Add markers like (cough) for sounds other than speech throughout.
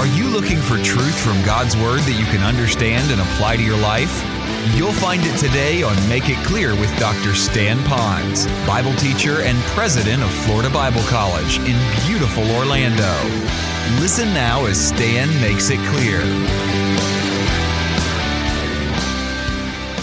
Are you looking for truth from God's Word that you can understand and apply to your life? You'll find it today on Make It Clear with Dr. Stan Pons, Bible teacher and president of Florida Bible College in beautiful Orlando. Listen now as Stan makes it clear.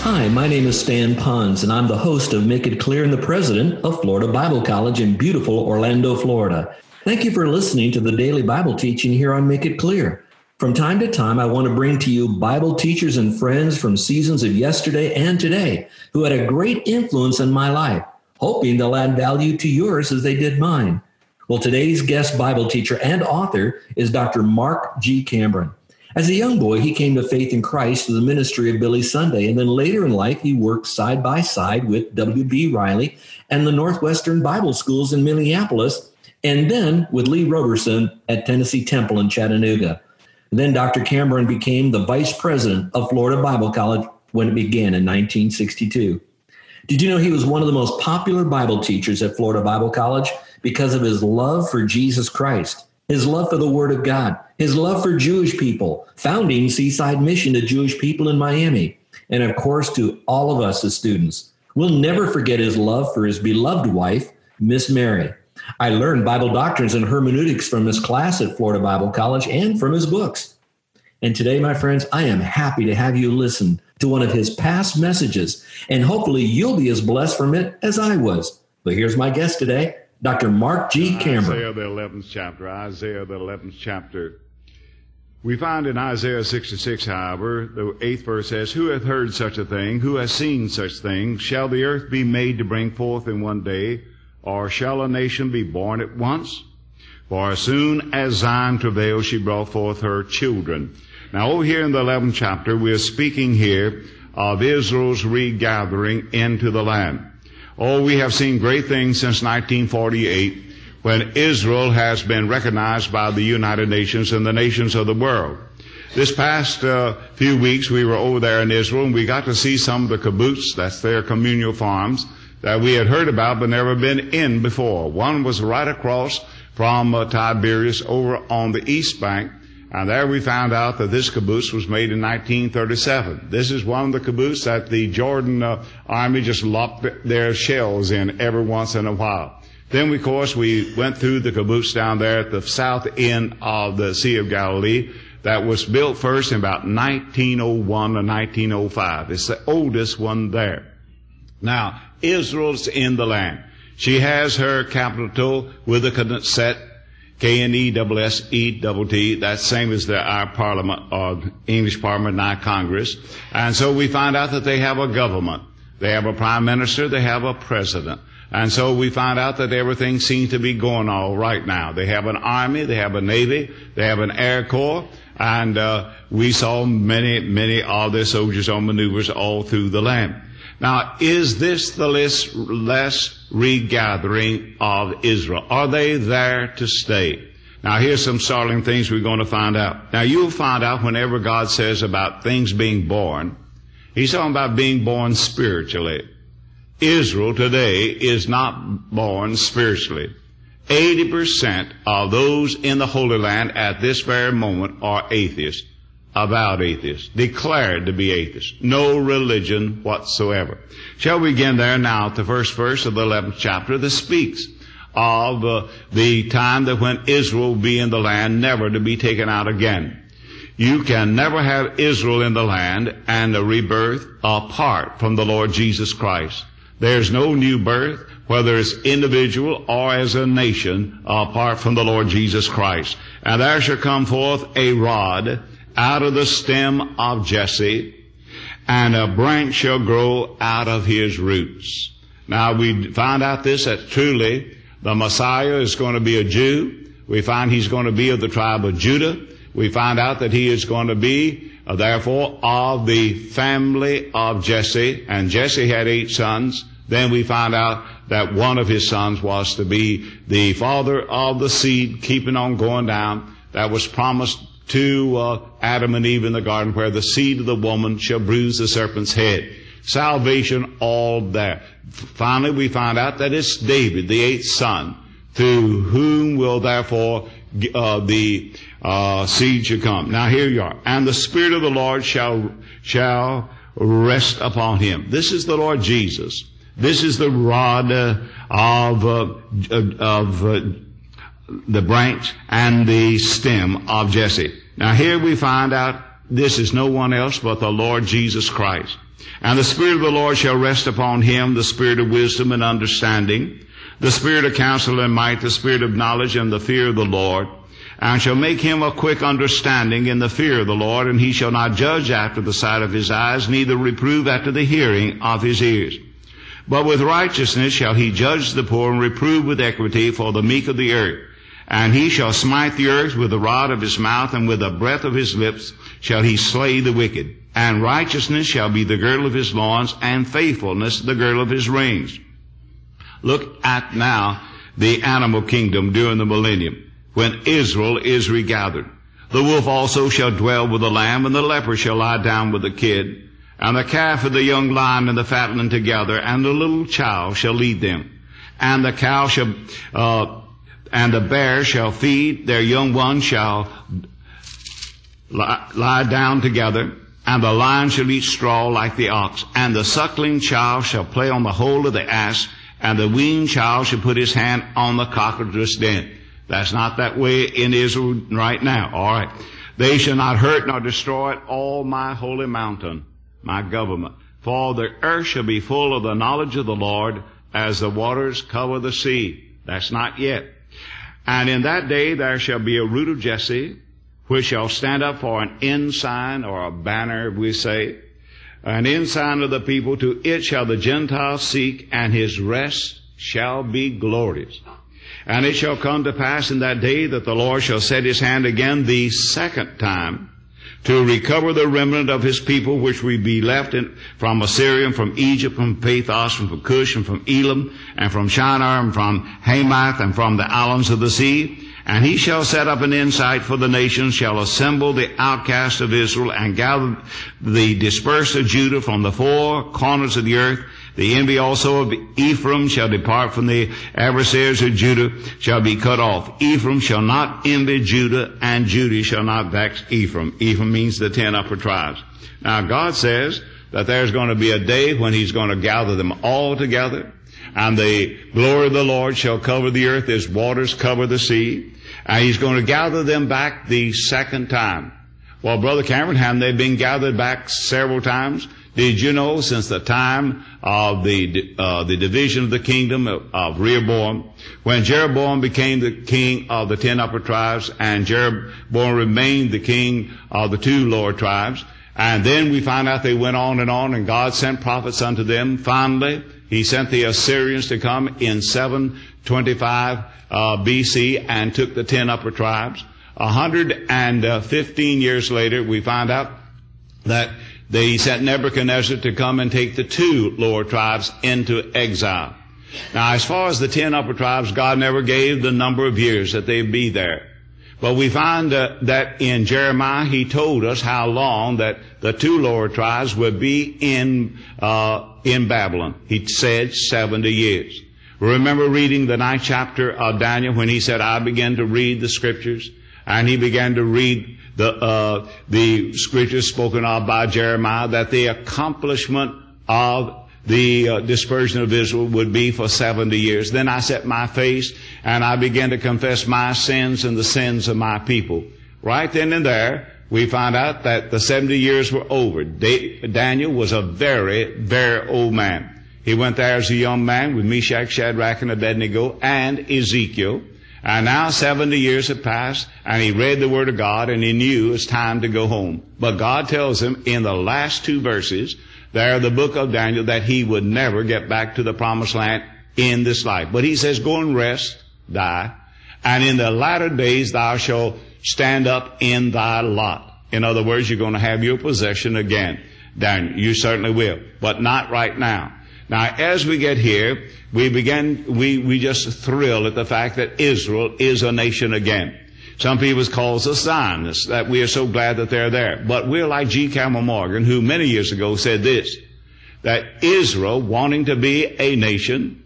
Hi, my name is Stan Pons, and I'm the host of Make It Clear and the president of Florida Bible College in beautiful Orlando, Florida. Thank you for listening to the daily Bible teaching here on Make It Clear. From time to time, I want to bring to you Bible teachers and friends from seasons of yesterday and today who had a great influence in my life, hoping they'll add value to yours as they did mine. Well, today's guest Bible teacher and author is Dr. Mark G. Cambron. As a young boy, he came to faith in Christ through the ministry of Billy Sunday, and then later in life, he worked side by side with W.B. Riley and the Northwestern Bible Schools in Minneapolis and then with Lee Roberson at Tennessee Temple in Chattanooga. Then Dr. Cambron became the vice president of Florida Bible College when it began in 1962. Did you know he was one of the most popular Bible teachers at Florida Bible College because of his love for Jesus Christ, his love for the Word of God, his love for Jewish people, founding Seaside Mission to Jewish people in Miami, and of course to all of us as students. We'll never forget his love for his beloved wife, Miss Mary. I learned Bible doctrines and hermeneutics from his class at Florida Bible College and from his books. And today, my friends, I am happy to have you listen to one of his past messages, and hopefully you'll be as blessed from it as I was. But here's my guest today, Dr. Mark G. Cambron. Isaiah, the 11th chapter. Isaiah, the 11th chapter. We find in Isaiah 66, however, the eighth verse says, Who hath heard such a thing? Who hath seen such things? Shall the earth be made to bring forth in one day? Or shall a nation be born at once? For as soon as Zion travailed, she brought forth her children. Now over here in the 11th chapter, we are speaking here of Israel's regathering into the land. Oh, we have seen great things since 1948 when Israel has been recognized by the United Nations and the nations of the world. This past uh, few weeks, we were over there in Israel and we got to see some of the kibbutz, that's their communal farms, that we had heard about but never been in before. One was right across from uh, Tiberias over on the east bank, and there we found out that this kibbutz was made in 1937. This is one of the kibbutz that the Jordan uh, army just locked their shells in every once in a while. Then, of course, we went through the kibbutz down there at the south end of the Sea of Galilee that was built first in about 1901 or 1905. It's the oldest one there. Now, Israel's in the land. She has her capital with a Knesset, K-N-E-S-S-E-T-T. That's same as the, our parliament, or English parliament, not Congress. And so we find out that they have a government. They have a prime minister, they have a president. And so we find out that everything seems to be going all right now. They have an army, they have a navy, they have an air corps, and uh, we saw many, many of their soldiers on maneuvers all through the land. Now, is this the last regathering of Israel? Are they there to stay? Now, here's some startling things we're going to find out. Now, you'll find out whenever God says about things being born, He's talking about being born spiritually. Israel today is not born spiritually. 80% of those in the Holy Land at this very moment are atheists avowed atheists, declared to be atheists, no religion whatsoever. Shall we begin there now at the first verse of the 11th chapter that speaks of uh, the time that when Israel be in the land, never to be taken out again. You can never have Israel in the land and a rebirth apart from the Lord Jesus Christ. There's no new birth, whether it's individual or as a nation, apart from the Lord Jesus Christ. And there shall come forth a rod out of the stem of Jesse, and a branch shall grow out of his roots. Now we find out this that truly the Messiah is going to be a Jew. We find he's going to be of the tribe of Judah. We find out that he is going to be, uh, therefore, of the family of Jesse. And Jesse had eight sons. Then we find out that one of his sons was to be the father of the seed, keeping on going down. That was promised to uh, Adam and Eve in the garden where the seed of the woman shall bruise the serpent's head. Salvation all there. Finally, we find out that it's David, the eighth son, through whom will therefore uh, the uh, seed shall come. Now here you are. And the Spirit of the Lord shall, shall rest upon him. This is the Lord Jesus. This is the rod uh, of, uh, of uh, the branch and the stem of Jesse. Now here we find out this is no one else but the Lord Jesus Christ. And the Spirit of the Lord shall rest upon him, the Spirit of wisdom and understanding, the Spirit of counsel and might, the Spirit of knowledge and the fear of the Lord, and shall make him a quick understanding in the fear of the Lord, and he shall not judge after the sight of his eyes, neither reprove after the hearing of his ears. But with righteousness shall he judge the poor and reprove with equity for the meek of the earth. And he shall smite the earth with the rod of his mouth, and with the breath of his lips shall he slay the wicked. And righteousness shall be the girdle of his loins, and faithfulness the girdle of his reins. Look at now the animal kingdom during the millennium, when Israel is regathered. The wolf also shall dwell with the lamb, and the leper shall lie down with the kid, and the calf and the young lion and the fatling together, and the little child shall lead them. And the cow shall, uh, and the bear shall feed, their young ones shall lie, lie down together, and the lion shall eat straw like the ox, and the suckling child shall play on the hole of the ass, and the weaned child shall put his hand on the cockatrice den. That's not that way in Israel right now. All right. They shall not hurt nor destroy all my holy mountain, my government. For the earth shall be full of the knowledge of the Lord as the waters cover the sea. That's not yet. And in that day there shall be a root of Jesse, which shall stand up for an ensign or a banner, we say, an ensign of the people. To it shall the Gentiles seek, and his rest shall be glorious. And it shall come to pass in that day that the Lord shall set his hand again the second time to recover the remnant of his people which will be left in, from Assyria, from Egypt, from Pathros, and from Cush, and from Elam, and from Shinar, and from Hamath, and from the islands of the sea. And he shall set up an ensign for the nations, shall assemble the outcasts of Israel, and gather the dispersed of Judah from the four corners of the earth, the envy also of Ephraim shall depart from the adversaries of Judah shall be cut off. Ephraim shall not envy Judah and Judah shall not vex Ephraim. Ephraim means the ten upper tribes. Now God says that there's going to be a day when He's going to gather them all together and the glory of the Lord shall cover the earth as waters cover the sea. And He's going to gather them back the second time. Well, Brother Cambron, have they been gathered back several times? Did you know since the time of the uh, the division of the kingdom of, of, Rehoboam, when Jeroboam became the king of the ten upper tribes, and Jeroboam remained the king of the two lower tribes, and then we find out they went on and on, and God sent prophets unto them. Finally, He sent the Assyrians to come in 725 uh, BC and took the ten upper tribes. 115 years later, we find out that they sent Nebuchadnezzar to come and take the two lower tribes into exile. Now, as far as the ten upper tribes, God never gave the number of years that they'd be there. But we find uh, that in Jeremiah, he told us how long that the two lower tribes would be in uh, in Babylon. He said seventy years. Remember reading the ninth chapter of Daniel when he said, "I began to read the scriptures," and he began to read the, uh, the scriptures spoken of by Jeremiah that the accomplishment of the uh, dispersion of Israel would be for 70 years. Then I set my face and I began to confess my sins and the sins of my people. Right then and there, we find out that the 70 years were over. Daniel was a very, very old man. He went there as a young man with Meshach, Shadrach, and Abednego and Ezekiel. And now 70 years have passed and he read the Word of God and he knew it's time to go home. But God tells him in the last two verses there the book of Daniel that he would never get back to the promised land in this life. But he says, go and rest, die, and in the latter days thou shalt stand up in thy lot. In other words, you're going to have your possession again. Daniel, you certainly will, but not right now. Now, as we get here, we begin, we, we just thrill at the fact that Israel is a nation again. Some people call us Zionists, that we are so glad that they're there. But we're like G. Campbell Morgan, who many years ago said this, that Israel, wanting to be a nation,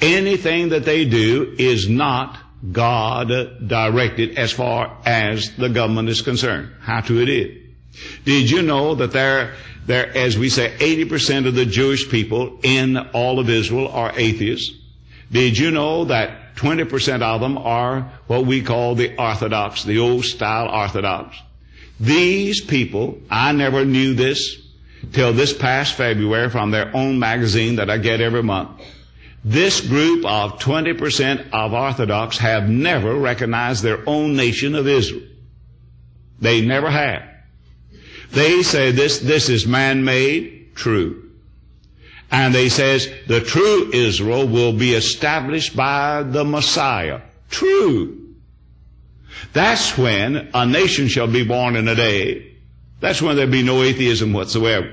anything that they do is not God directed as far as the government is concerned. How true it is. Did you know that there, there, as we say, 80% of the Jewish people in all of Israel are atheists? Did you know that 20% of them are what we call the Orthodox, the old style Orthodox? These people, I never knew this till this past February from their own magazine that I get every month. This group of 20% of Orthodox have never recognized their own nation of Israel. They never have. They say this, this is man-made, true. And they says the true Israel will be established by the Messiah. True. That's when a nation shall be born in a day. That's when there'll be no atheism whatsoever.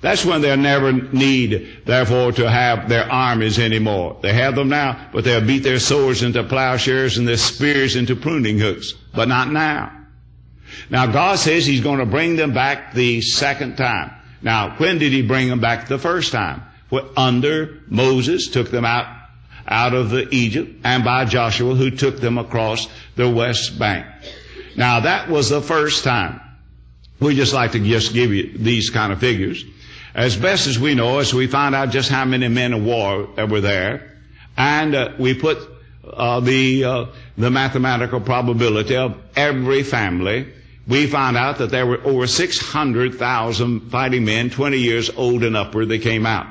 That's when they'll never need, therefore, to have their armies anymore. They have them now, but they'll beat their swords into plowshares and their spears into pruning hooks. But not now. Now God says He's going to bring them back the second time. Now, when did He bring them back the first time? Under Moses took them out, out of Egypt and by Joshua who took them across the west bank. Now that was the first time. We just like to just give you these kind of figures. As best as we know, as we find out just how many men of war were there, and uh, we put uh, the uh, the mathematical probability of every family, we found out that there were over 600,000 fighting men, 20 years old and upward, that came out.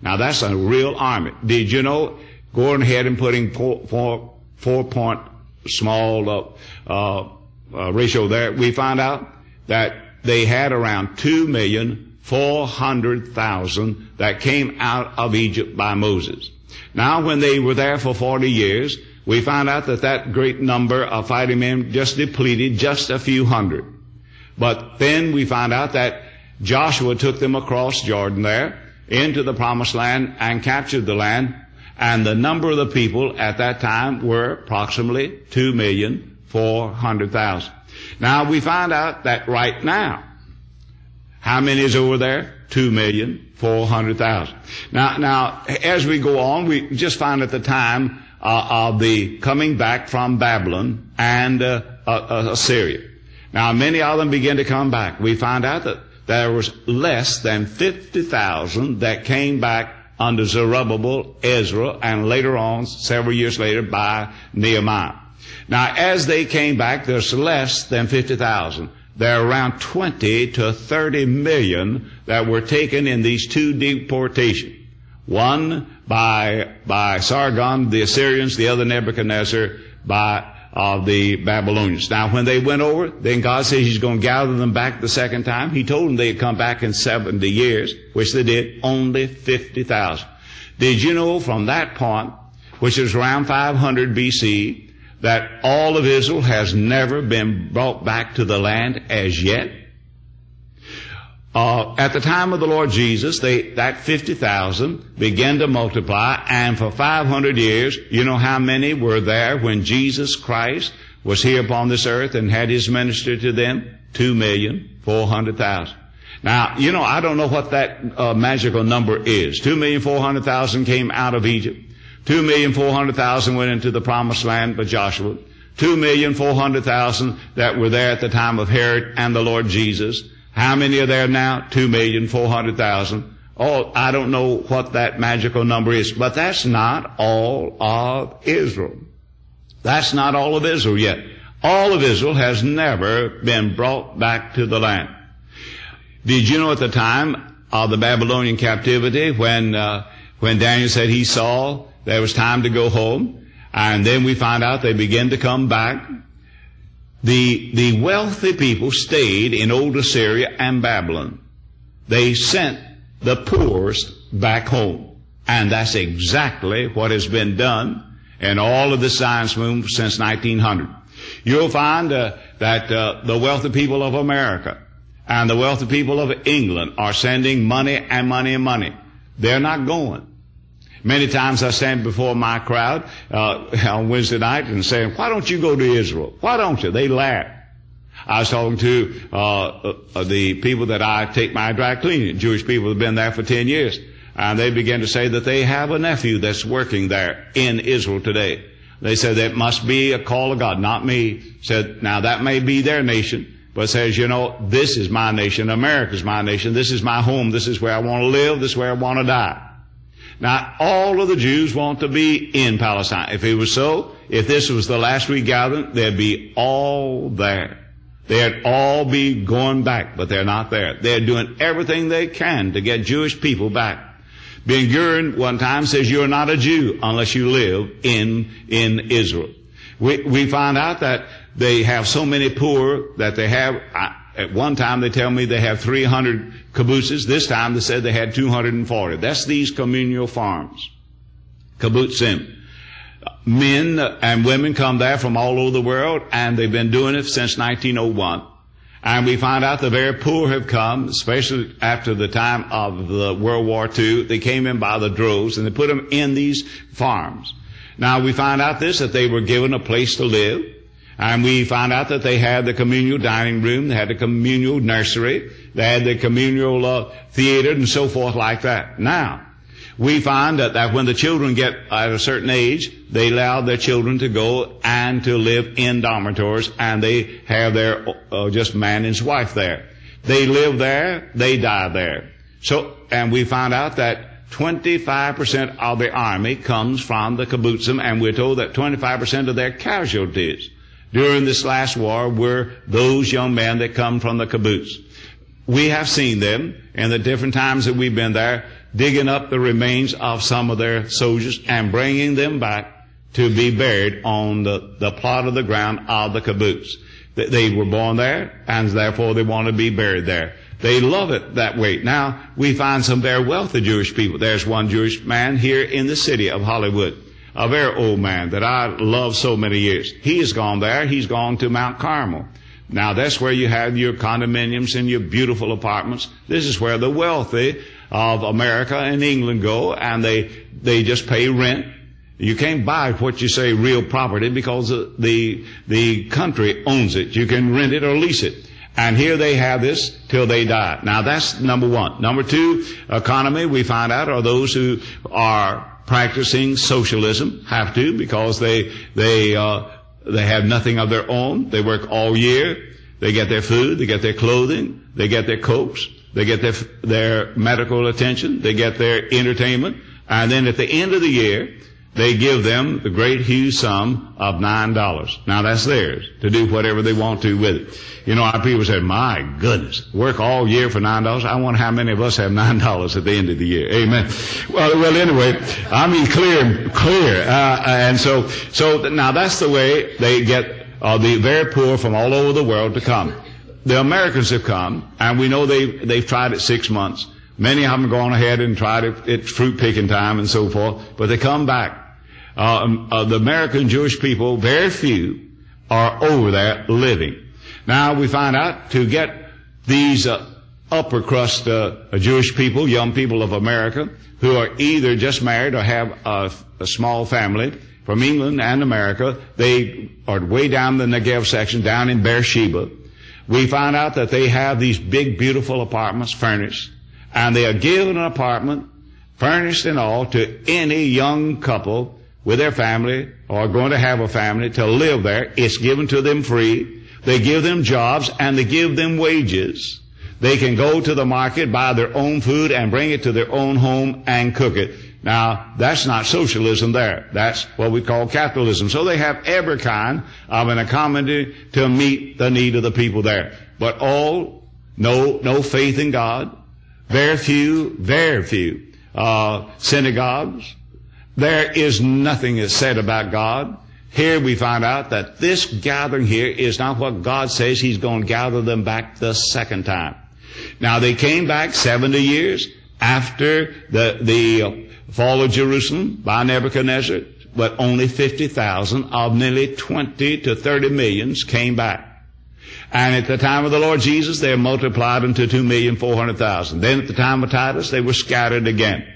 Now that's a real army. Did you know? Going ahead and putting four, four, four point small uh, uh, uh, ratio there, we found out that they had around 2,400,000 that came out of Egypt by Moses. Now when they were there for 40 years, we found out that that great number of fighting men just depleted just a few hundred. But then we found out that Joshua took them across Jordan there into the promised land and captured the land. And the number of the people at that time were approximately two million four hundred thousand. Now we find out that right now, how many is over there? Two million four hundred thousand. Now, now, as we go on, we just find at the time of the coming back from Babylon and uh, uh, Assyria. Now, many of them begin to come back. We find out that there was less than fifty thousand that came back under Zerubbabel, Ezra, and later on, several years later, by Nehemiah. Now, as they came back, there's less than fifty thousand there are around 20 to 30 million that were taken in these two deportations. One by, by Sargon, the Assyrians, the other Nebuchadnezzar by uh, the Babylonians. Now, when they went over, then God says He's going to gather them back the second time. He told them they'd come back in 70 years, which they did, only 50,000. Did you know from that point, which is around 500 BC, that all of Israel has never been brought back to the land as yet. Uh, at the time of the Lord Jesus, they, that 50,000 began to multiply, and for 500 years, you know how many were there when Jesus Christ was here upon this earth and had his ministry to them? Two million, four hundred thousand. Now, you know, I don't know what that uh, magical number is. Two million, four hundred thousand came out of Egypt. Two million four hundred thousand went into the promised land by Joshua. Two million four hundred thousand that were there at the time of Herod and the Lord Jesus. How many are there now? Two million four hundred thousand. Oh, I don't know what that magical number is, but that's not all of Israel. That's not all of Israel yet. All of Israel has never been brought back to the land. Did you know at the time of the Babylonian captivity when uh, when Daniel said he saw there was time to go home. And then we find out they begin to come back. The, the wealthy people stayed in old Assyria and Babylon. They sent the poorest back home. And that's exactly what has been done in all of the science movement since 1900. You'll find uh, that uh, the wealthy people of America and the wealthy people of England are sending money and money and money. They're not going. Many times I stand before my crowd uh, (laughs) on Wednesday night and say, "Why don't you go to Israel? Why don't you?" They laugh. I was talking to uh, uh, the people that I take my dry cleaning, Jewish people who've been there for ten years. and they began to say that they have a nephew that's working there in Israel today. They said that must be a call of God, not me. Said, now that may be their nation, but says, you know, this is my nation. America's my nation. This is my home. This is where I want to live. This is where I want to die. Now, all of the Jews want to be in Palestine. If it was so, if this was the last regathering, they'd be all there. They'd all be going back, but they're not there. They're doing everything they can to get Jewish people back. Ben Gurion one time says you're not a Jew unless you live in, in Israel. We, we find out that they have so many poor that they have, at one time they tell me they have 300 kibbutzes. This time they said they had 240. That's these communal farms. Kibbutzim. Men and women come there from all over the world and they've been doing it since 1901. And we find out the very poor have come, especially after the time of the World War II. They came in by the droves and they put them in these farms. Now we find out this, that they were given a place to live. And we found out that they had the communal dining room, they had the communal nursery, they had the communal uh, theater and so forth like that. Now, we find that, that when the children get at a certain age, they allow their children to go and to live in dormitories and they have their uh, just man and his wife there. They live there, they die there. So, and we found out that 25% of the army comes from the kibbutzim and we're told that 25% of their casualties during this last war were those young men that come from the kibbutz. We have seen them in the different times that we've been there digging up the remains of some of their soldiers and bringing them back to be buried on the, the plot of the ground of the kibbutz. They were born there, and therefore they want to be buried there. They love it that way. Now, we find some very wealthy Jewish people. There's one Jewish man here in the city of Hollywood, a very old man that I love so many years. He has gone there. He's gone to Mount Carmel. Now, that's where you have your condominiums and your beautiful apartments. This is where the wealthy of America and England go, and they they just pay rent. You can't buy what you say real property because the the country owns it. You can rent it or lease it. And here they have this till they die. Now that's number one. Number two, economy, we find out, are those who are practicing socialism, have to, because they, they, uh, they have nothing of their own. They work all year. They get their food, they get their clothing, they get their coats, they get their, their medical attention. They get their entertainment. And then at the end of the year, they give them the great huge sum of nine dollars. Now that's theirs to do whatever they want to with it. You know, our people said, "My goodness, work all year for nine dollars." I wonder how many of us have nine (laughs) dollars at the end of the year. Amen. Well, well, anyway, I mean clear, clear, uh, and so, so now that's the way they get uh, the very poor from all over the world to come the Americans have come, and we know they they've tried it six months. Many of them gone ahead and tried it. It's fruit picking time and so forth, but they come back. Uh, um, uh, the American Jewish people, very few, are over there living. Now we find out to get these uh, upper crust uh, Jewish people, young people of America, who are either just married or have a, a small family from England and America, they are way down the Negev section, down in Beersheba we find out that they have these big, beautiful apartments furnished, and they are given an apartment, furnished and all, to any young couple with their family or going to have a family to live there. It's given to them free. They give them jobs and they give them wages. They can go to the market, buy their own food and bring it to their own home and cook it. Now, that's not socialism there. That's what we call capitalism. So they have every kind of an economy to meet the need of the people there. But all, no, no faith in God. Very few, very few, uh, synagogues. There is nothing that's said about God. Here we find out that this gathering here is not what God says He's going to gather them back the second time. Now they came back 70 years after the, the fall of Jerusalem by Nebuchadnezzar, but only 50,000 of nearly 20 to 30 millions came back. And at the time of the Lord Jesus, they multiplied into 2,400,000. Then at the time of Titus, they were scattered again.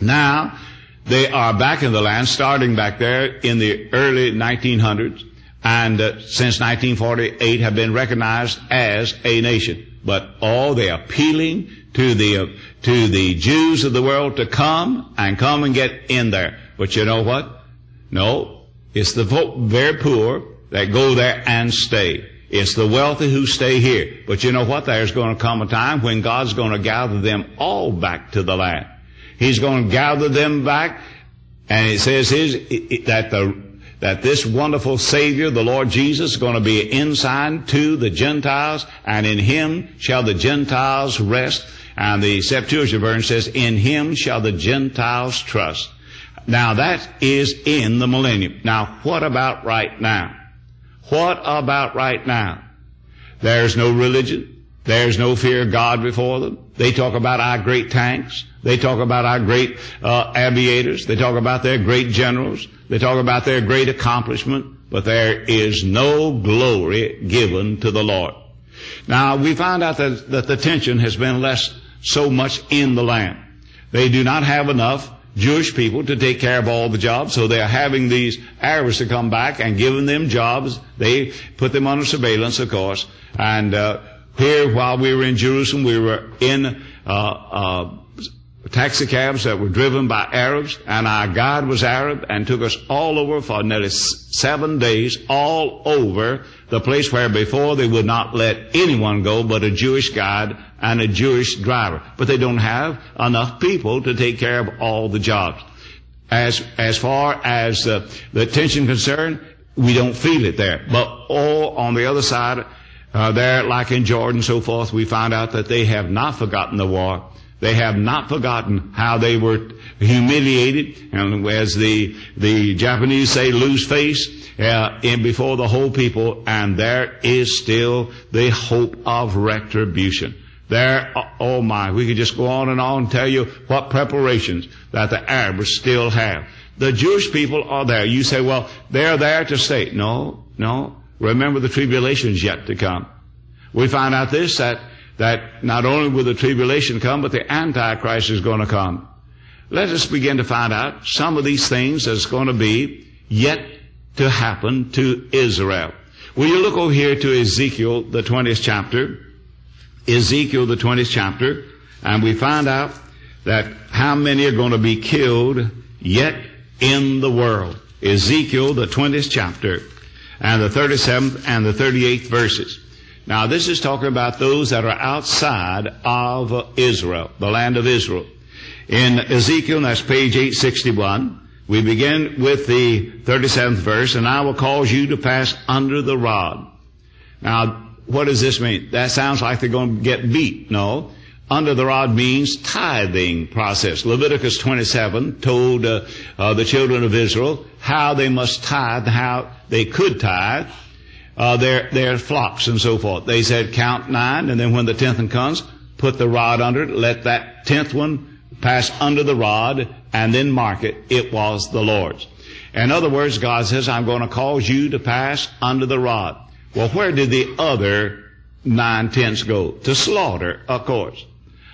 Now, they are back in the land, starting back there in the early 1900s, and uh, since 1948 have been recognized as a nation. but all they're appealing to the uh, to the Jews of the world to come and come and get in there. But you know what? No, it's the very poor that go there and stay. It's the wealthy who stay here. But you know what? There's going to come a time when God's going to gather them all back to the land. He's going to gather them back, and it says his, that the that this wonderful Savior, the Lord Jesus, is going to be an ensign to the Gentiles, and in Him shall the Gentiles rest. And the Septuagint version says, in Him shall the Gentiles trust. Now that is in the millennium. Now what about right now? What about right now? There's no religion. There's no fear of God before them. They talk about our great tanks. They talk about our great uh, aviators. They talk about their great generals. They talk about their great accomplishment. But there is no glory given to the Lord. Now we find out that, that the tension has been less so much in the land. They do not have enough Jewish people to take care of all the jobs, so they're having these Arabs to come back and giving them jobs. They put them under surveillance, of course. And uh, here, while we were in Jerusalem, we were in uh, uh, taxi cabs that were driven by Arabs, and our guide was Arab and took us all over for nearly seven days, all over the place where before they would not let anyone go but a Jewish guide and a Jewish driver. But they don't have enough people to take care of all the jobs. As, as far as uh, the tension concerned, we don't feel it there. But all on the other side, uh, there, like in Jordan so forth, we find out that they have not forgotten the war. They have not forgotten how they were humiliated, and as the the Japanese say, lose face uh, in before the whole people, and there is still the hope of retribution. There, oh my, we could just go on and on and tell you what preparations that the Arabs still have. The Jewish people are there. You say, well, they're there to stay. No, no. Remember the tribulations yet to come. We find out this, that that not only will the tribulation come, but the Antichrist is going to come. Let us begin to find out some of these things that's going to be yet to happen to Israel. Will you look over here to Ezekiel, the 20th chapter? Ezekiel, the 20th chapter, and we find out that how many are going to be killed yet in the world. Ezekiel, the 20th chapter, and the 37th and the 38th verses. Now, this is talking about those that are outside of Israel, the land of Israel. In Ezekiel, that's page 861, we begin with the 37th verse, and I will cause you to pass under the rod. Now, what does this mean? That sounds like they're going to get beat. No. Under the rod means tithing process. Leviticus 27 told uh, uh, the children of Israel how they must tithe, how they could tithe, uh, their, their flocks and so forth. They said count nine, and then when the tenth one comes, put the rod under it, let that tenth one pass under the rod, and then mark it. It was the Lord's. In other words, God says, I'm going to cause you to pass under the rod. Well, where did the other nine tenths go? To slaughter, of course.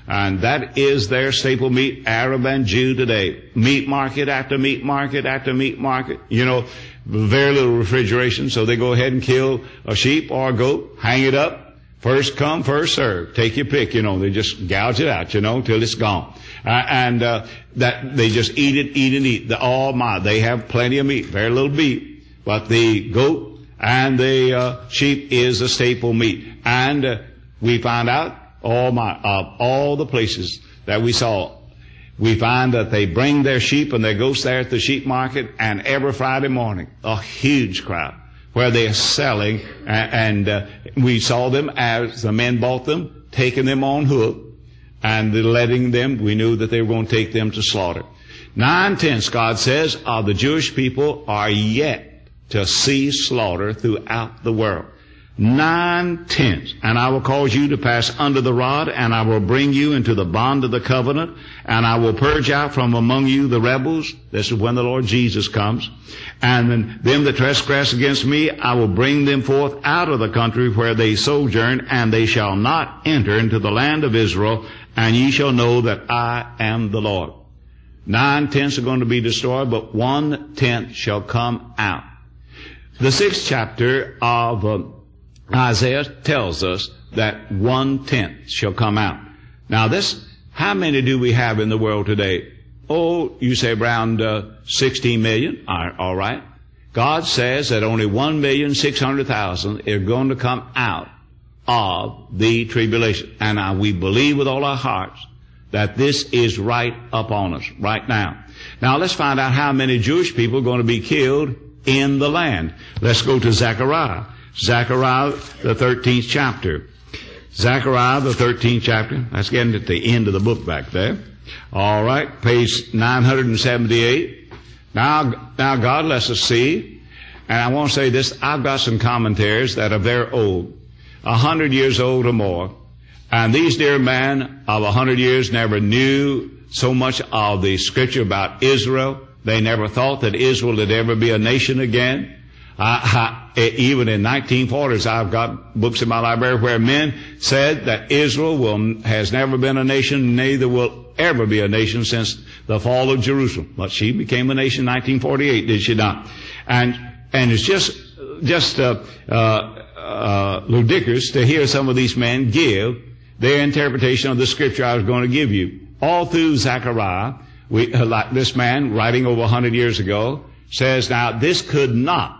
And that is their staple meat, Arab and Jew today. Meat market after meat market after meat market. You know, very little refrigeration, so they go ahead and kill a sheep or a goat, hang it up, first come, first serve. Take your pick, you know, they just gouge it out, you know, till it's gone. Uh, and, uh, that, they just eat it, eat and eat. The, oh my, they have plenty of meat, very little beef, but the goat and the, uh, sheep is a staple meat. And, uh, we find out all my, of all the places that we saw we find that they bring their sheep and their goats there at the sheep market, and every Friday morning, a huge crowd where they're selling, and, uh, we saw them as the men bought them, taking them on hook, and letting them, we knew that they were going to take them to slaughter. Nine tenths, God says, of the Jewish people are yet to see slaughter throughout the world nine tenths. And I will cause you to pass under the rod, and I will bring you into the bond of the covenant, and I will purge out from among you the rebels. This is when the Lord Jesus comes. And then them that trespass against me, I will bring them forth out of the country where they sojourn, and they shall not enter into the land of Israel, and ye shall know that I am the Lord. Nine tenths are going to be destroyed, but one tenth shall come out. The sixth chapter of uh, Isaiah tells us that one tenth shall come out. Now this, how many do we have in the world today? Oh, you say around uh, 16 million. All right. God says that only 1,600,000 are going to come out of the tribulation. And we believe with all our hearts that this is right upon us right now. Now let's find out how many Jewish people are going to be killed in the land. Let's go to Zechariah. Zechariah, the 13th chapter. Zechariah, the 13th chapter. That's getting at the end of the book back there. All right, page 978. Now, now God lets us see, and I want to say this, I've got some commentaries that are very old, a hundred years old or more, and these dear men of a hundred years never knew so much of the scripture about Israel. They never thought that Israel would ever be a nation again. I, I, even in 1940s, I've got books in my library where men said that Israel will, has never been a nation, neither will ever be a nation since the fall of Jerusalem. But she became a nation in 1948, did she not? And, and it's just, just, uh, uh, uh, ludicrous to hear some of these men give their interpretation of the scripture I was going to give you. All through Zechariah, we, like this man writing over 100 years ago says, now this could not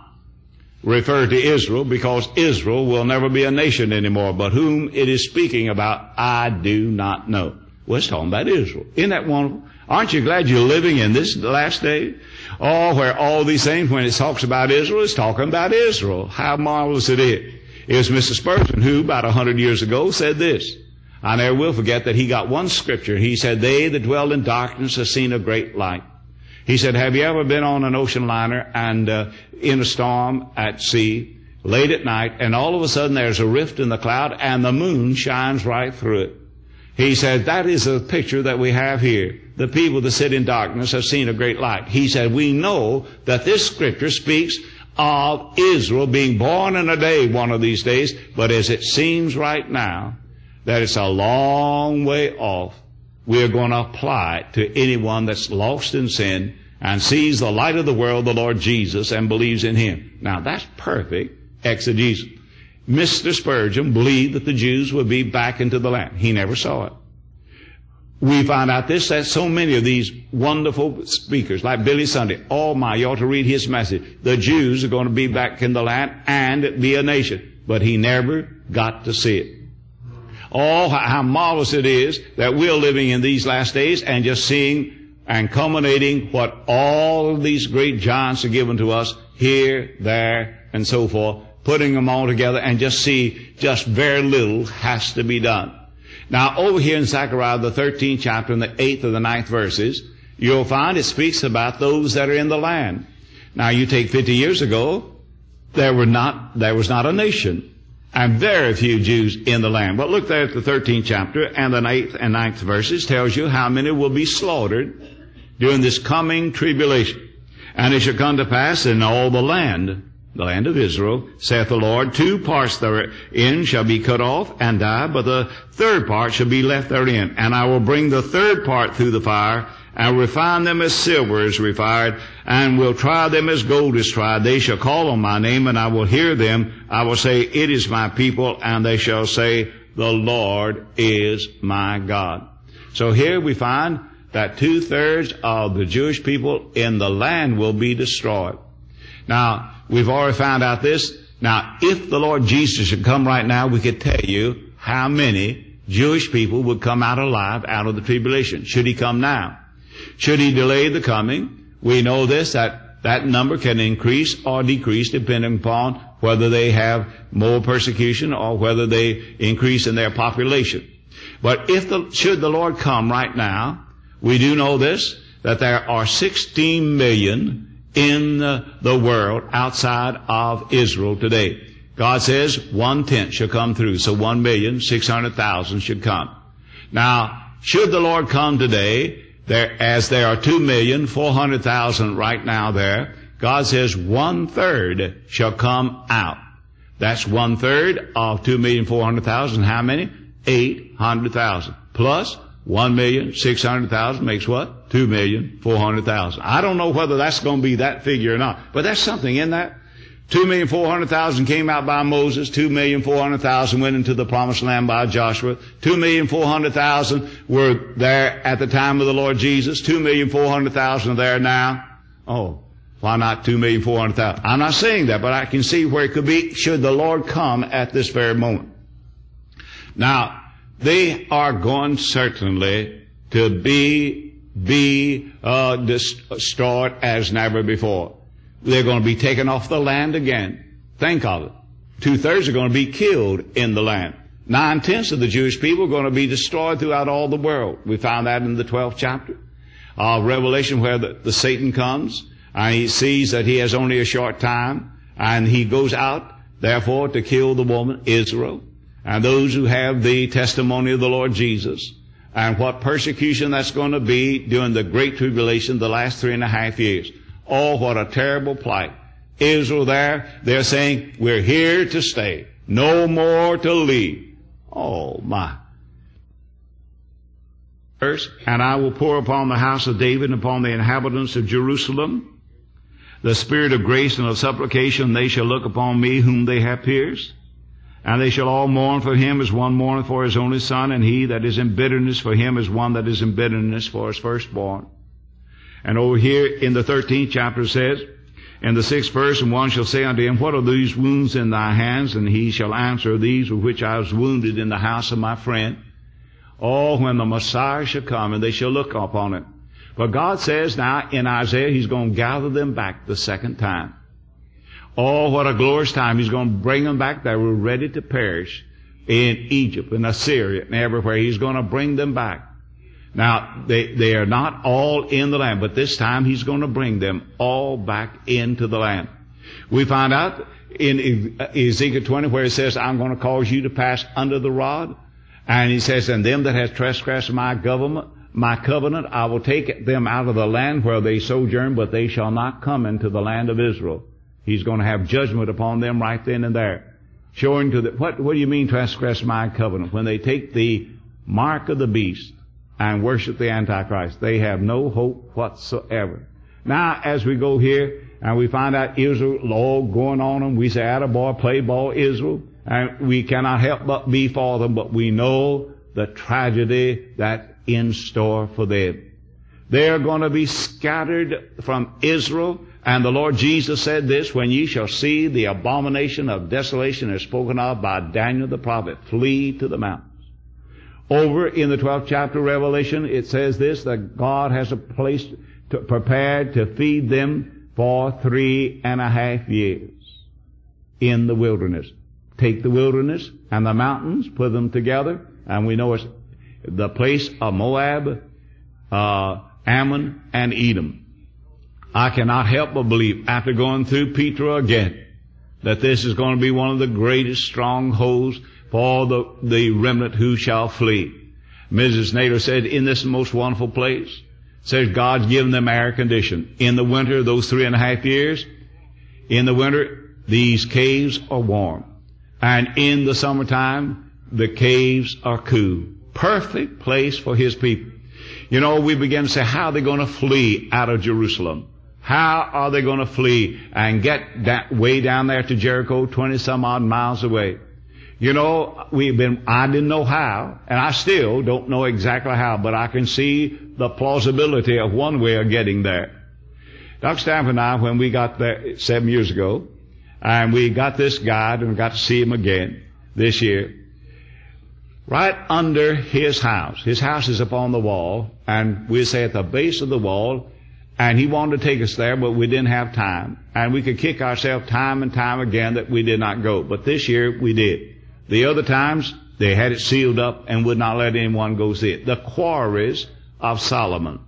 refer to Israel because Israel will never be a nation anymore, but whom it is speaking about, I do not know. Well, it's talking about Israel. Isn't that wonderful? Aren't you glad you're living in this last day? Oh, where all these things, when it talks about Israel, it's talking about Israel. How marvelous it is. It was Mr. Spurgeon who, about a hundred years ago, said this. I never will forget that he got one scripture. He said, they that dwell in darkness have seen a great light. He said, have you ever been on an ocean liner and uh, in a storm at sea, late at night, and all of a sudden there's a rift in the cloud and the moon shines right through it? He said, that is a picture that we have here. The people that sit in darkness have seen a great light. He said, we know that this scripture speaks of Israel being born in a day, one of these days, but as it seems right now, that it's a long way off. We are going to apply it to anyone that's lost in sin and sees the light of the world, the Lord Jesus, and believes in Him. Now that's perfect exegesis. Mr. Spurgeon believed that the Jews would be back into the land. He never saw it. We find out this, that so many of these wonderful speakers, like Billy Sunday, oh my, you ought to read his message. The Jews are going to be back in the land and be a nation. But he never got to see it. Oh, how marvelous it is that we're living in these last days and just seeing and culminating what all of these great giants are given to us here, there, and so forth, putting them all together and just see just very little has to be done. Now, over here in Zechariah, the 13th chapter, in the 8th or the 9th verses, you'll find it speaks about those that are in the land. Now, you take 50 years ago, there were not, there was not a nation and very few Jews in the land. But look there at the 13th chapter and the 8th and 9th verses tells you how many will be slaughtered during this coming tribulation. And it shall come to pass in all the land, the land of Israel, saith the Lord, two parts therein shall be cut off and die, but the third part shall be left therein. And I will bring the third part through the fire, and refine them as silver is refined, and will try them as gold is tried. They shall call on my name, and I will hear them. I will say, It is my people, and they shall say, The Lord is my God. So here we find that two thirds of the Jewish people in the land will be destroyed. Now, we've already found out this. Now, if the Lord Jesus should come right now, we could tell you how many Jewish people would come out alive out of the tribulation. Should he come now? Should he delay the coming, we know this, that that number can increase or decrease depending upon whether they have more persecution or whether they increase in their population. But if the, should the Lord come right now, we do know this, that there are 16 million in the, the world outside of Israel today. God says one tenth shall come through, so one million six hundred thousand should come. Now, should the Lord come today, there, as there are two million four hundred thousand right now there, God says one third shall come out. That's one third of two million four hundred thousand. How many? Eight hundred thousand. Plus one million six hundred thousand makes what? Two million four hundred thousand. I don't know whether that's going to be that figure or not, but that's something in that. Two million four hundred thousand came out by Moses. Two million four hundred thousand went into the promised land by Joshua. Two million four hundred thousand were there at the time of the Lord Jesus. Two million four hundred thousand are there now. Oh, why not two million four hundred thousand? I'm not saying that, but I can see where it could be should the Lord come at this very moment. Now, they are going certainly to be be uh, destroyed as never before. They're going to be taken off the land again. Think of it. Two thirds are going to be killed in the land. Nine tenths of the Jewish people are going to be destroyed throughout all the world. We found that in the 12th chapter of Revelation where the, the Satan comes and he sees that he has only a short time and he goes out therefore to kill the woman Israel and those who have the testimony of the Lord Jesus and what persecution that's going to be during the great tribulation the last three and a half years. Oh, what a terrible plight. Israel there, they're saying, we're here to stay. No more to leave. Oh my. Verse, and I will pour upon the house of David and upon the inhabitants of Jerusalem the spirit of grace and of supplication. They shall look upon me whom they have pierced. And they shall all mourn for him as one mourneth for his only son, and he that is in bitterness for him as one that is in bitterness for his firstborn. And over here in the 13th chapter says, in the sixth verse, and one shall say unto him, What are these wounds in thy hands? And he shall answer, These with which I was wounded in the house of my friend. Oh, when the Messiah shall come, and they shall look upon it. But God says now in Isaiah, He's going to gather them back the second time. Oh, what a glorious time. He's going to bring them back. They were ready to perish in Egypt and Assyria and everywhere. He's going to bring them back. Now, they, they are not all in the land, but this time he's going to bring them all back into the land. We find out in Ezekiel 20 where it says, I'm going to cause you to pass under the rod. And he says, and them that have trespassed my government, my covenant, I will take them out of the land where they sojourn, but they shall not come into the land of Israel. He's going to have judgment upon them right then and there. Showing to the, what, what do you mean transgress my covenant? When they take the mark of the beast and worship the Antichrist, they have no hope whatsoever. Now, as we go here and we find out Israel law going on them, we say, attaboy, play ball, Israel, and we cannot help but be for them, but we know the tragedy that's in store for them. They are going to be scattered from Israel and the Lord Jesus said this, when ye shall see the abomination of desolation as spoken of by Daniel the prophet, flee to the mountains. Over in the 12th chapter of Revelation, it says this, that God has a place to, prepared to feed them for three and a half years in the wilderness. Take the wilderness and the mountains, put them together, and we know it's the place of Moab, uh, Ammon, and Edom. I cannot help but believe, after going through Petra again, that this is going to be one of the greatest strongholds for the, the remnant who shall flee. Mrs. Naylor said, in this most wonderful place, says God's given them air condition. In the winter, those three and a half years, in the winter, these caves are warm. And in the summertime, the caves are cool. Perfect place for His people. You know, we begin to say, how are they going to flee out of Jerusalem? How are they going to flee and get that way down there to Jericho, 20 some odd miles away? You know, we've been, I didn't know how, and I still don't know exactly how, but I can see the plausibility of one way of getting there. Dr. Stanford and I, when we got there seven years ago, and we got this guide and got to see him again this year, right under his house. His house is upon the wall, and we say at the base of the wall and he wanted to take us there, but we didn't have time. And we could kick ourselves time and time again that we did not go. But this year we did. The other times, they had it sealed up and would not let anyone go see it. The quarries of Solomon.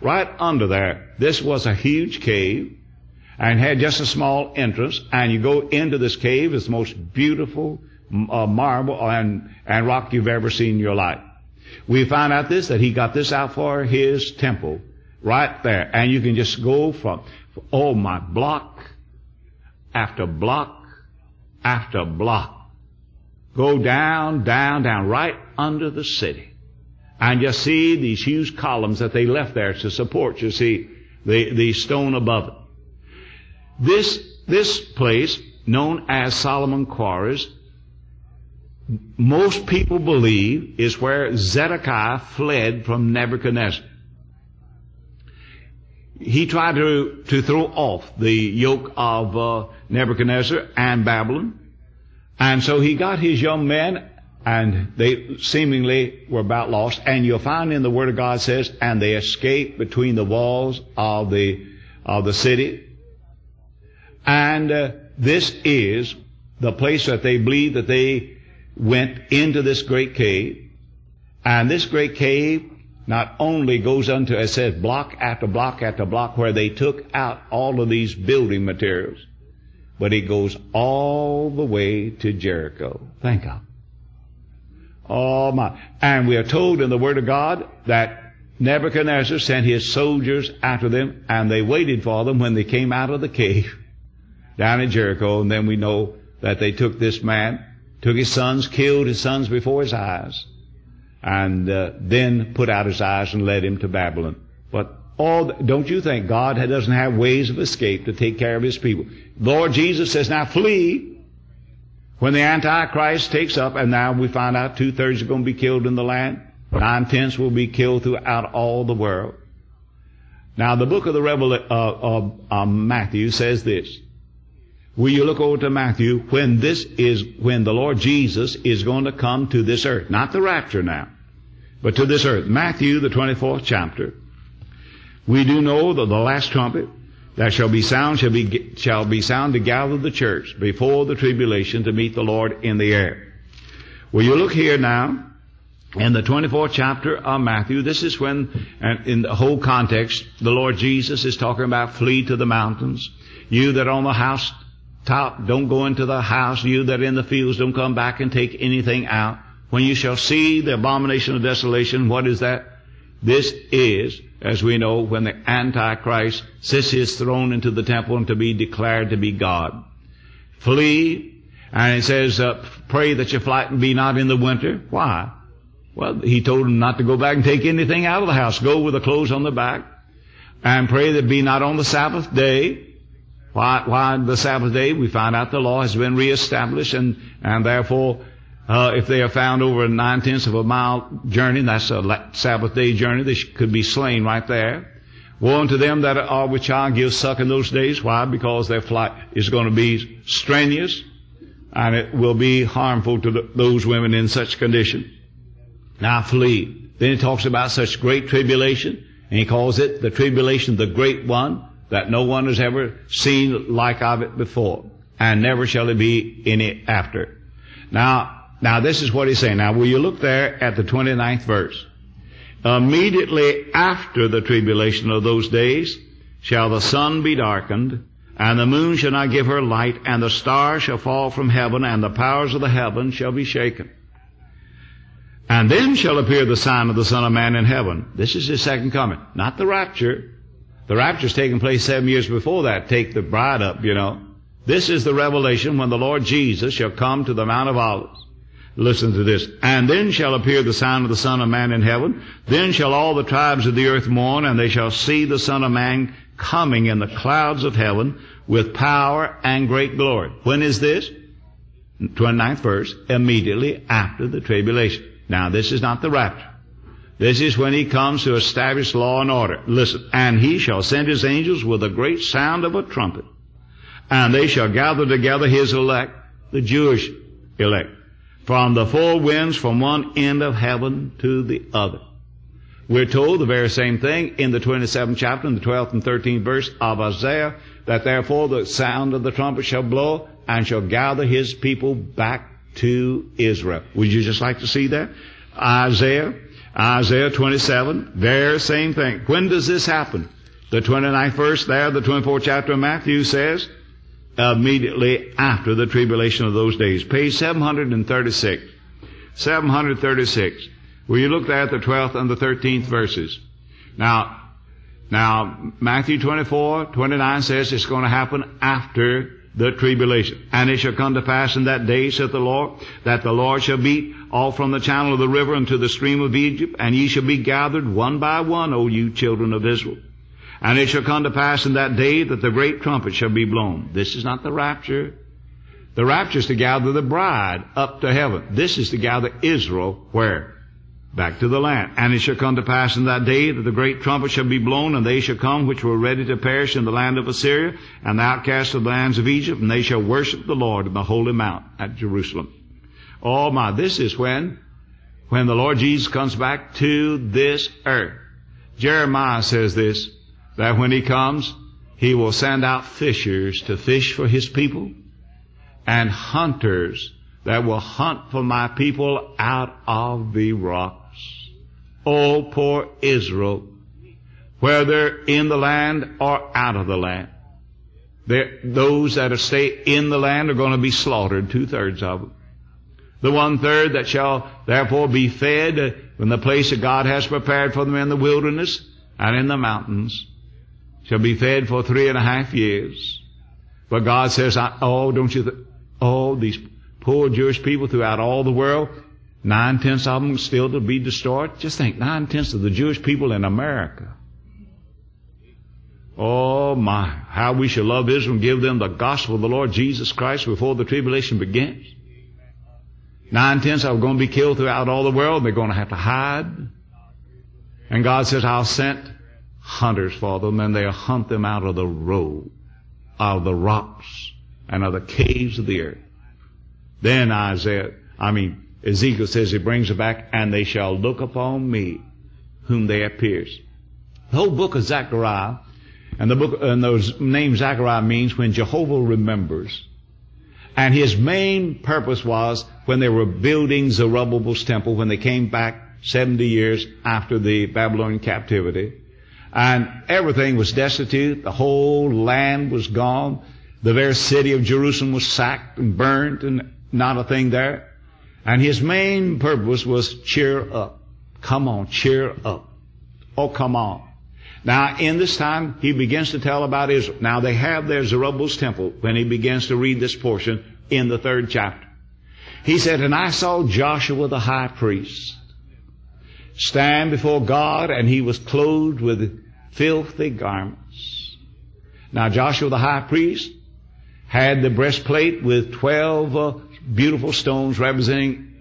Right under there, this was a huge cave and had just a small entrance. And you go into this cave, it's the most beautiful uh, marble and, and rock you've ever seen in your life. We found out this, that he got this out for his temple right there. And you can just go from, oh my, block after block after block. Go down, down, down, right under the city. And you see these huge columns that they left there to support, you see, the, the stone above it. This this place, known as Solomon Quarries, most people believe is where Zedekiah fled from Nebuchadnezzar. He tried to, to throw off the yoke of uh, Nebuchadnezzar and Babylon. And so he got his young men and they seemingly were about lost. And you'll find in the Word of God says, and they escaped between the walls of the of the city. And uh, this is the place that they believe that they went into this great cave. And this great cave not only goes unto, it says, block after block after block where they took out all of these building materials, but he goes all the way to Jericho. Thank God. Oh my. And we are told in the Word of God that Nebuchadnezzar sent his soldiers after them, and they waited for them when they came out of the cave (laughs) down at Jericho, and then we know that they took this man, took his sons, killed his sons before his eyes, and uh, then put out his eyes and led him to Babylon. But don't you think God doesn't have ways of escape to take care of His people? Lord Jesus says, now flee. When the Antichrist takes up, and now we find out two thirds are going to be killed in the land, nine tenths will be killed throughout all the world. Now the book of the Revel- uh, of uh, Matthew says this. Will you look over to Matthew when this is, when the Lord Jesus is going to come to this earth? Not the rapture now, but to this earth. Matthew, the 24th chapter. We do know that the last trumpet that shall be sound shall be, shall be sound to gather the church before the tribulation to meet the Lord in the air. Will you look here now? In the 24th chapter of Matthew, this is when, in the whole context, the Lord Jesus is talking about flee to the mountains. You that are on the house top, don't go into the house. You that are in the fields, don't come back and take anything out. When you shall see the abomination of desolation, what is that? This is, as we know, when the Antichrist sits his throne into the temple and to be declared to be God. Flee, and it says, uh, pray that your flight be not in the winter. Why? Well, he told him not to go back and take anything out of the house. Go with the clothes on the back. And pray that be not on the Sabbath day. Why, why the Sabbath day? We find out the law has been reestablished and, and therefore, uh, if they are found over a nine tenths of a mile journey, that's a Sabbath day journey, they could be slain right there. Woe unto them that are with child give suck in those days. Why? Because their flight is going to be strenuous and it will be harmful to the, those women in such condition. Now flee. Then he talks about such great tribulation and he calls it the tribulation, the great one that no one has ever seen like of it before, and never shall it be any after. Now, now this is what he's saying. Now, will you look there at the 29th verse? Immediately after the tribulation of those days shall the sun be darkened, and the moon shall not give her light, and the stars shall fall from heaven, and the powers of the heaven shall be shaken. And then shall appear the sign of the Son of Man in heaven. This is his second coming. Not the rapture, the rapture's taken place seven years before that. Take the bride up, you know. This is the revelation when the Lord Jesus shall come to the Mount of Olives. Listen to this. And then shall appear the sign of the Son of Man in heaven. Then shall all the tribes of the earth mourn, and they shall see the Son of Man coming in the clouds of heaven with power and great glory. When is this? 29th verse. Immediately after the tribulation. Now this is not the rapture. This is when he comes to establish law and order. Listen, and he shall send his angels with a great sound of a trumpet, and they shall gather together his elect, the Jewish elect, from the four winds from one end of heaven to the other. We're told the very same thing in the 27th chapter, in the 12th and 13th verse of Isaiah, that therefore the sound of the trumpet shall blow and shall gather his people back to Israel. Would you just like to see that? Isaiah Isaiah 27, very same thing. When does this happen? The 29th verse there, the 24th chapter of Matthew says, immediately after the tribulation of those days. Page 736. 736. Will you look there at the 12th and the 13th verses? Now, now, Matthew 24, 29 says it's going to happen after the tribulation. And it shall come to pass in that day, saith the Lord, that the Lord shall beat all from the channel of the river unto the stream of Egypt, and ye shall be gathered one by one, O you children of Israel. And it shall come to pass in that day that the great trumpet shall be blown. This is not the rapture. The rapture is to gather the bride up to heaven. This is to gather Israel where? Back to the land. And it shall come to pass in that day that the great trumpet shall be blown, and they shall come which were ready to perish in the land of Assyria, and the outcasts of the lands of Egypt, and they shall worship the Lord in the holy mount at Jerusalem. Oh my, this is when, when the Lord Jesus comes back to this earth. Jeremiah says this, that when he comes, he will send out fishers to fish for his people, and hunters that will hunt for my people out of the rocks. Oh, poor Israel, whether in the land or out of the land. Those that stay in the land are going to be slaughtered, two thirds of them. The one third that shall therefore be fed in the place that God has prepared for them in the wilderness and in the mountains shall be fed for three and a half years. But God says, oh, don't you, th- oh, these poor Jewish people throughout all the world, Nine tenths of them still to be destroyed. Just think, nine tenths of the Jewish people in America. Oh my, how we should love Israel and give them the gospel of the Lord Jesus Christ before the tribulation begins. Nine tenths are going to be killed throughout all the world. They're going to have to hide. And God says, I'll send hunters for them and they'll hunt them out of the road, of the rocks, and of the caves of the earth. Then Isaiah, I mean, Ezekiel says he brings it back, and they shall look upon me, whom they have pierced. The whole book of Zechariah, and the book, and those name Zechariah means when Jehovah remembers. And his main purpose was when they were building Zerubbabel's temple, when they came back 70 years after the Babylonian captivity. And everything was destitute. The whole land was gone. The very city of Jerusalem was sacked and burned and not a thing there. And his main purpose was cheer up. Come on, cheer up. Oh, come on. Now, in this time, he begins to tell about Israel. Now, they have their Zerubbabel's temple when he begins to read this portion in the third chapter. He said, And I saw Joshua the high priest stand before God, and he was clothed with filthy garments. Now, Joshua the high priest had the breastplate with twelve uh, beautiful stones representing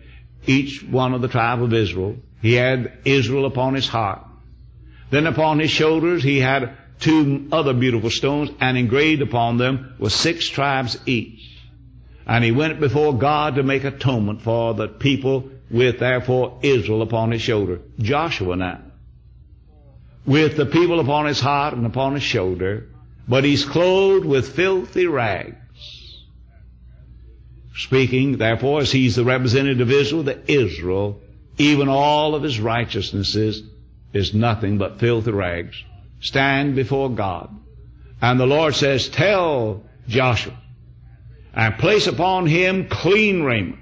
each one of the tribe of Israel. He had Israel upon his heart. Then upon his shoulders he had two other beautiful stones, and engraved upon them were six tribes each. And he went before God to make atonement for the people with therefore Israel upon his shoulder. Joshua now. With the people upon his heart and upon his shoulder, but he's clothed with filthy rags. Speaking, therefore, as he's the representative of Israel, that Israel, even all of his righteousnesses, is nothing but filthy rags. Stand before God. And the Lord says, tell Joshua, and place upon him clean raiment.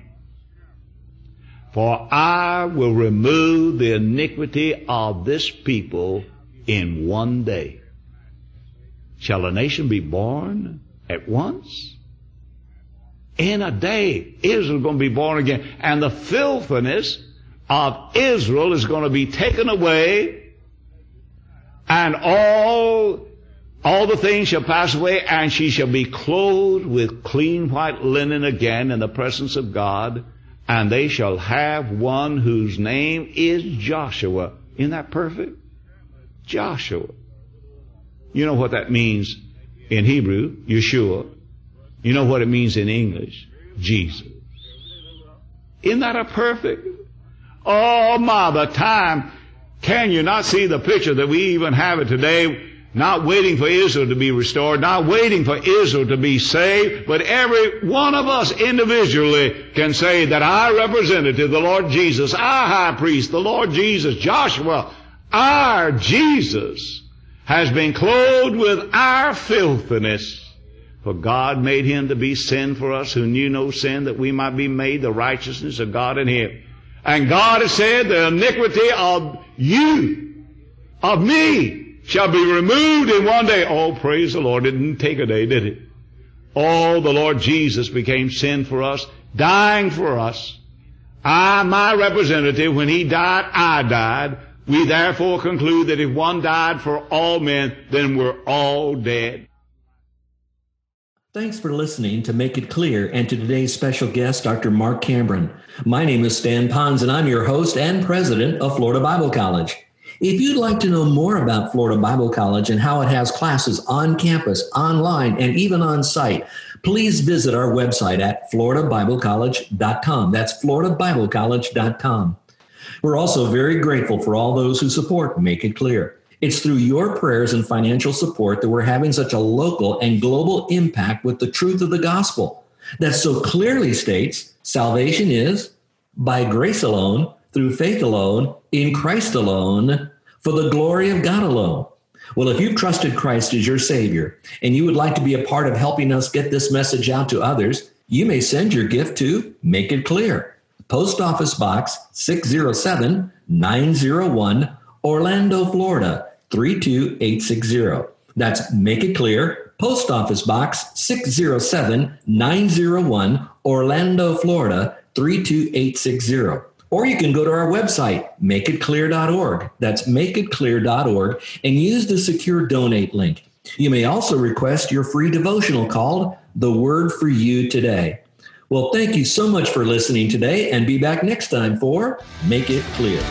For I will remove the iniquity of this people in one day. Shall a nation be born at once? in a day, Israel is going to be born again. And the filthiness of Israel is going to be taken away and all, all the things shall pass away and she shall be clothed with clean white linen again in the presence of God and they shall have one whose name is Joshua. Isn't that perfect? Joshua. You know what that means in Hebrew, Yeshua. You know what it means in English? Jesus. Isn't that a perfect? Oh my, the time. Can you not see the picture that we even have it today? Not waiting for Israel to be restored, not waiting for Israel to be saved, but every one of us individually can say that our representative, the Lord Jesus, our high priest, the Lord Jesus, Joshua, our Jesus, has been clothed with our filthiness for God made him to be sin for us who knew no sin that we might be made the righteousness of God in him. And God has said the iniquity of you, of me, shall be removed in one day. Oh, praise the Lord. It didn't take a day, did it? Oh, the Lord Jesus became sin for us, dying for us. I, my representative, when he died, I died. We therefore conclude that if one died for all men, then we're all dead. Thanks for listening to Make It Clear and to today's special guest, Dr. Mark Cambron. My name is Stan Pons, and I'm your host and president of Florida Bible College. If you'd like to know more about Florida Bible College and how it has classes on campus, online, and even on site, please visit our website at floridabiblecollege.com. That's floridabiblecollege.com. We're also very grateful for all those who support Make It Clear. It's through your prayers and financial support that we're having such a local and global impact with the truth of the gospel that so clearly states salvation is by grace alone, through faith alone, in Christ alone, for the glory of God alone. Well, if you've trusted Christ as your Savior and you would like to be a part of helping us get this message out to others, you may send your gift to Make It Clear, Post Office Box 607 901, Orlando, Florida 32860. That's Make It Clear, Post Office Box 607 901, Orlando, Florida 32860. Or you can go to our website, makeitclear.org. That's makeitclear.org and use the secure donate link. You may also request your free devotional called The Word for You Today. Well, thank you so much for listening today and be back next time for Make It Clear.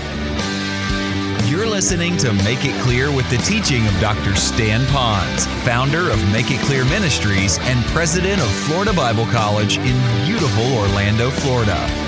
You're listening to Make It Clear with the teaching of Dr. Stan Pons, founder of Make It Clear Ministries and president of Florida Bible College in beautiful Orlando, Florida.